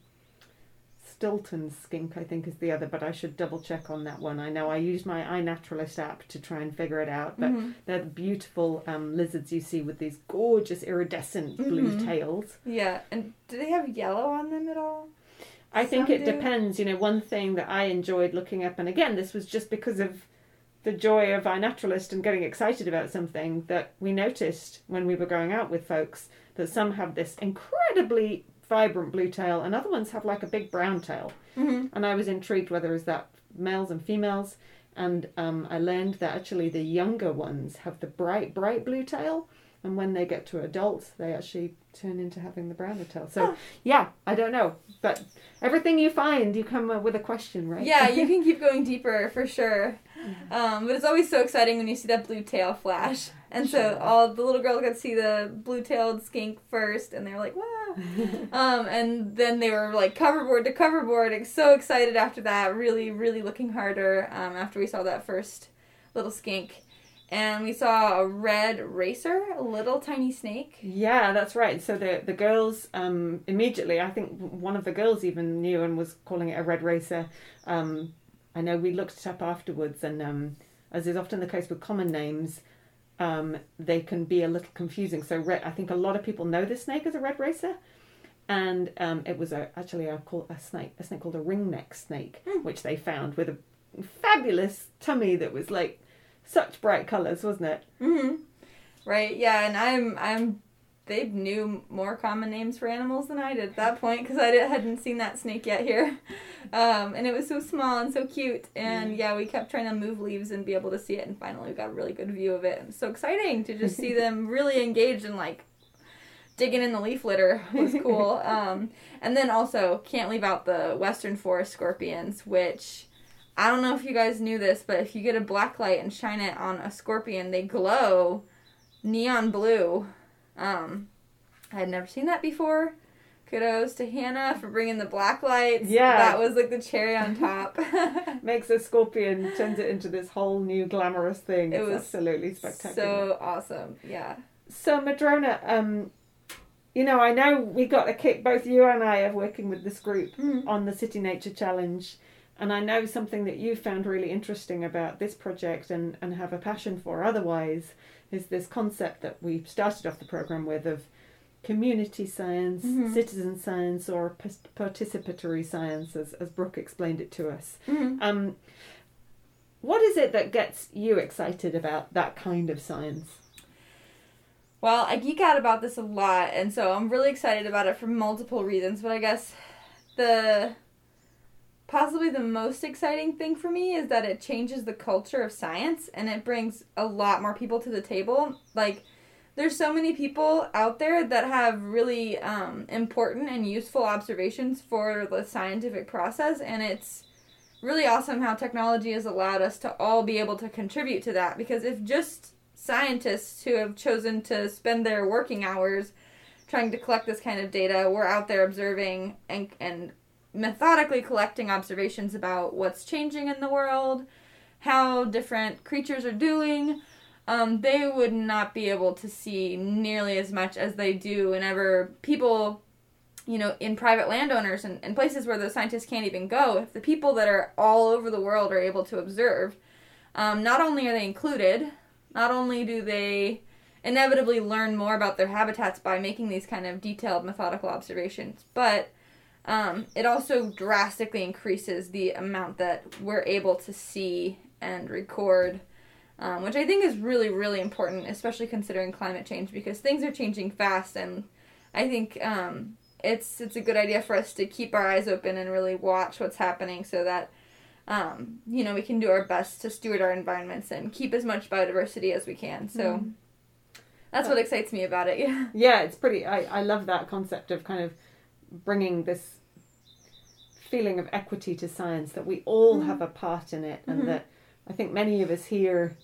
Skilton skink, I think is the other. But I should double check on that one. I know I use my iNaturalist app to try and figure it out. But Mhm. they're the beautiful um, lizards you see with these gorgeous iridescent blue Mhm. tails. Yeah, and do they have yellow on them at all? I think Some it do. depends. You know, one thing that I enjoyed looking up, and again, this was just because of the joy of iNaturalist and getting excited about something that we noticed when we were going out with folks that some have this incredibly vibrant blue tail and other ones have like a big brown tail. Mm-hmm. And I was intrigued whether is that males and females. And um, I learned that actually the younger ones have the bright, bright blue tail. And when they get to adults, they actually turn into having the browner tail. So, Huh. yeah, I don't know. But everything you find, you come up with a question, right? Yeah, you <laughs> can keep going deeper for sure. Um, but it's always so exciting when you see that blue tail flash. And so all the little girls got to see the blue tailed skink first, and they were like, wow. <laughs> um, and then they were like coverboard to coverboard, and so excited after that, really, really looking harder um, after we saw that first little skink. And we saw a red racer, a little tiny snake. Yeah, that's right. So the the girls um, immediately, I think one of the girls even knew and was calling it a red racer. Um, I know we looked it up afterwards, and um, as is often the case with common names, um, they can be a little confusing. So red, I think a lot of people know this snake as a red racer, and um, it was a, actually a, a snake, a snake called a ringneck snake, which they found with a fabulous tummy that was like such bright colours, wasn't it? Mm-hmm. Right. Yeah, and I'm I'm they knew more common names for animals than I did at that point because I hadn't seen that snake yet here, <laughs> um, and it was so small and so cute. And yeah, we kept trying to move leaves and be able to see it, and finally we got a really good view of it. It was so exciting to just see <laughs> them really engaged and like digging in the leaf litter was <laughs> cool. um, and then also can't leave out the western forest scorpions, which. I don't know if you guys knew this, but if you get a black light and shine it on a scorpion, they glow neon blue. Um, I had never seen that before. Kudos to Hannah for bringing the black lights. Yeah. that was like the cherry on top. <laughs> makes a scorpion turns it into this whole new glamorous thing. It It's was absolutely spectacular. so awesome. Yeah. So, Madrona, um, you know, I know we got a kick. Both you and I of working with this group Mhm. on the City Nature Challenge, and I know something that you found really interesting about this project and and have a passion for. Otherwise, is this concept that we started off the program with of community science, Mhm. citizen science, or participatory science, as as Brooke explained it to us. Mhm. Um, what is it that gets you excited about that kind of science? Well, I geek out about this a lot, and so I'm really excited about it for multiple reasons. But I guess the possibly the most exciting thing for me is that it changes the culture of science and it brings a lot more people to the table. Like, there's so many people out there that have really um, important and useful observations for the scientific process, and it's really awesome how technology has allowed us to all be able to contribute to that. Because if just scientists who have chosen to spend their working hours trying to collect this kind of data were out there observing and and methodically collecting observations about what's changing in the world, how different creatures are doing, um, they would not be able to see nearly as much as they do whenever people, you know, in private landowners and, and places where the scientists can't even go, if the people that are all over the world are able to observe, um, not only are they included, not only do they inevitably learn more about their habitats by making these kind of detailed methodical observations, but um, it also drastically increases the amount that we're able to see and record, um, which I think is really, really important, especially considering climate change because things are changing fast, and I think um, it's it's a good idea for us to keep our eyes open and really watch what's happening so that. Um, you know, we can do our best to steward our environments and keep as much biodiversity as we can. So that's what excites me about it. <laughs> Yeah. Yeah, it's pretty. I, I love that concept of kind of bringing this feeling of equity to science that we all Mhm. have a part in it and Mhm. that I think many of us hear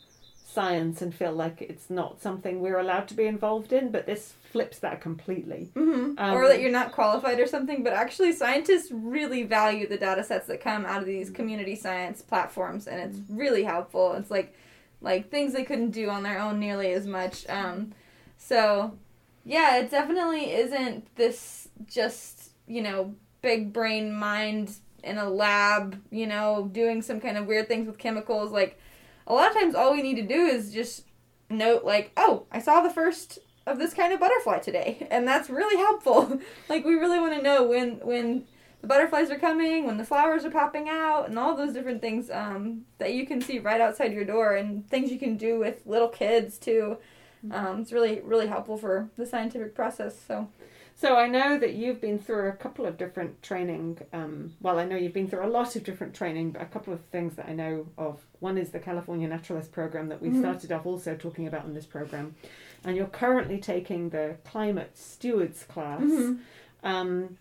science and feel like it's not something we're allowed to be involved in, but this flips that completely. Mm-hmm. Um, or that you're not qualified or something, but actually, scientists really value the data sets that come out of these community science platforms, and it's really helpful. It's like like things they couldn't do on their own nearly as much. Um, so, yeah, it definitely isn't this just you know big brain mind in a lab, you know, doing some kind of weird things with chemicals. Like a lot of times, all we need to do is just note like, oh, I saw the first of this kind of butterfly today, <laughs> and that's really helpful. <laughs> like we really want to know when when the butterflies are coming, when the flowers are popping out, and all those different things um, that you can see right outside your door, and things you can do with little kids too. Um, it's really really helpful for the scientific process. So. So I know that you've been through a couple of different training. Um, well, I know you've been through a lot of different training, but a couple of things that I know of. One is the California Naturalist Program that we Mhm. started off also talking about in this program, and you're currently taking the Climate Stewards class. Mhm. Um,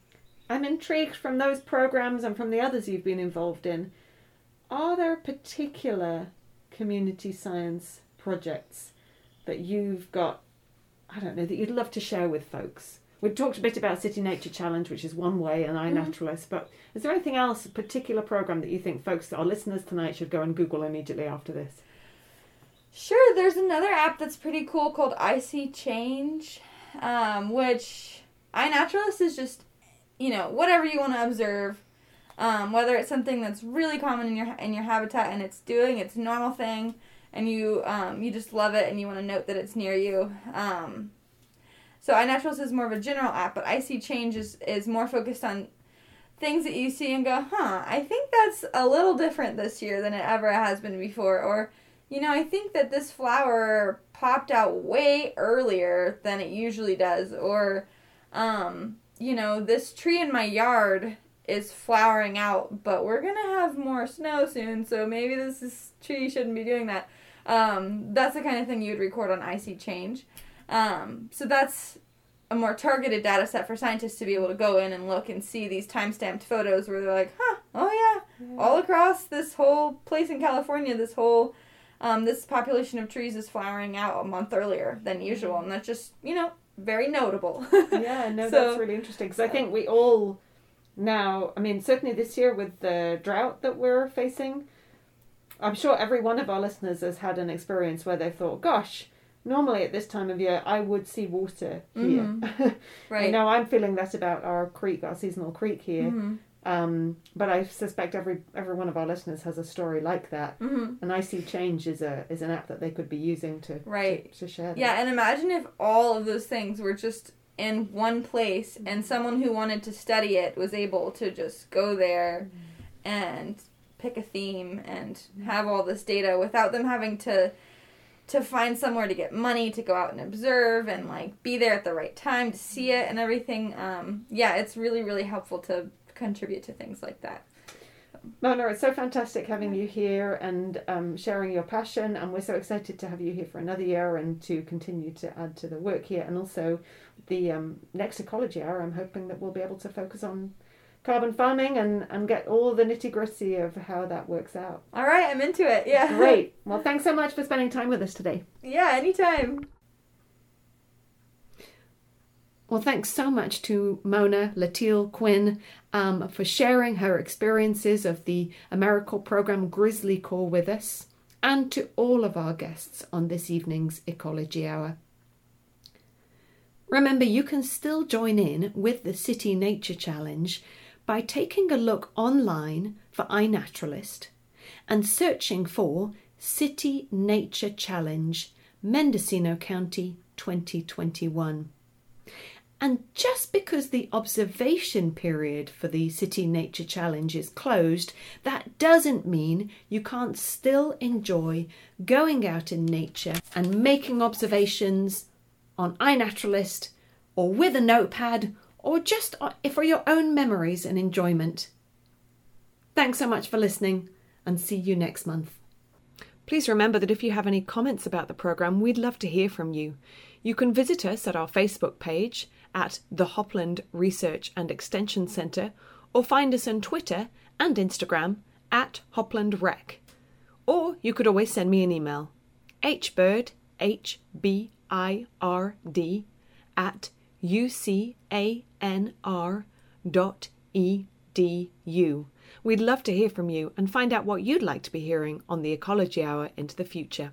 I'm intrigued from those programs and from the others you've been involved in. Are there particular community science projects that you've got, I don't know, that you'd love to share with folks? We talked a bit about City Nature Challenge, which is one way, and iNaturalist, but is there anything else, a particular program that you think folks, our listeners tonight, should go and Google immediately after this? Sure, there's another app that's pretty cool called I See Change, um, which iNaturalist is just, you know, whatever you want to observe, um, whether it's something that's really common in your in your habitat and it's doing its normal thing, and you um, you just love it and you want to note that it's near you. Um, so iNaturalist is more of a general app, but I See Change is, is more focused on things that you see and go, huh, I think that's a little different this year than it ever has been before, or you know, I think that this flower popped out way earlier than it usually does. Or, um, you know, this tree in my yard is flowering out, but we're going to have more snow soon, so maybe this is, tree shouldn't be doing that. Um, that's the kind of thing you would record on I See Change. Um, so that's a more targeted data set for scientists to be able to go in and look and see these time-stamped photos where they're like, huh, oh yeah, all across this whole place in California, this whole um, this population of trees is flowering out a month earlier than usual, and that's just you know very notable. yeah, no, <laughs> So- that's really interesting. Because I think we all now, I mean, certainly this year with the drought that we're facing, I'm sure every one of our listeners has had an experience where they thought, gosh, normally at this time of year I would see water here. I <laughs> right. now I'm feeling that about our creek, our seasonal creek here. hmm Um, but I suspect every every one of our listeners has a story like that. hmm And I see change is a is an app that they could be using to Right. to, to share. that. Yeah, and imagine if all of those things were just in one place, and someone who wanted to study it was able to just go there and pick a theme and have all this data without them having to to find somewhere to get money to go out and observe and like be there at the right time to see it and everything. Um, yeah, it's really really helpful to contribute to things like that. Mona, it's so fantastic having you here and um, sharing your passion. And we're so excited to have you here for another year and to continue to add to the work here. And also, the um, next ecology hour, I'm hoping that we'll be able to focus on carbon farming and, and get all the nitty gritty of how that works out. All right, I'm into it. Yeah. Great. Well, thanks so much for spending time with us today. yeah, anytime. Well, thanks so much to Mona Latil Quinn um, for sharing her experiences of the AmeriCorps program Grizzly Corps with us, and to all of our guests on this evening's Ecology Hour. Remember, you can still join in with the City Nature Challenge by taking a look online for iNaturalist and searching for City Nature Challenge, Mendocino County 2021. And just because the observation period for the City Nature Challenge is closed, that doesn't mean you can't still enjoy going out in nature and making observations on iNaturalist or with a notepad or just uh, for your own memories and enjoyment. Thanks so much for listening and see you next month. Please remember that if you have any comments about the programme, we'd love to hear from you. You can visit us at our Facebook page at the Hopland Research and Extension Centre or find us on Twitter and Instagram at Hopland Rec. Or you could always send me an email. hbird, H-B-I-R-D, at ucanr dot edu. We'd love to hear from you and find out what you'd like to be hearing on the Ecology Hour into the future.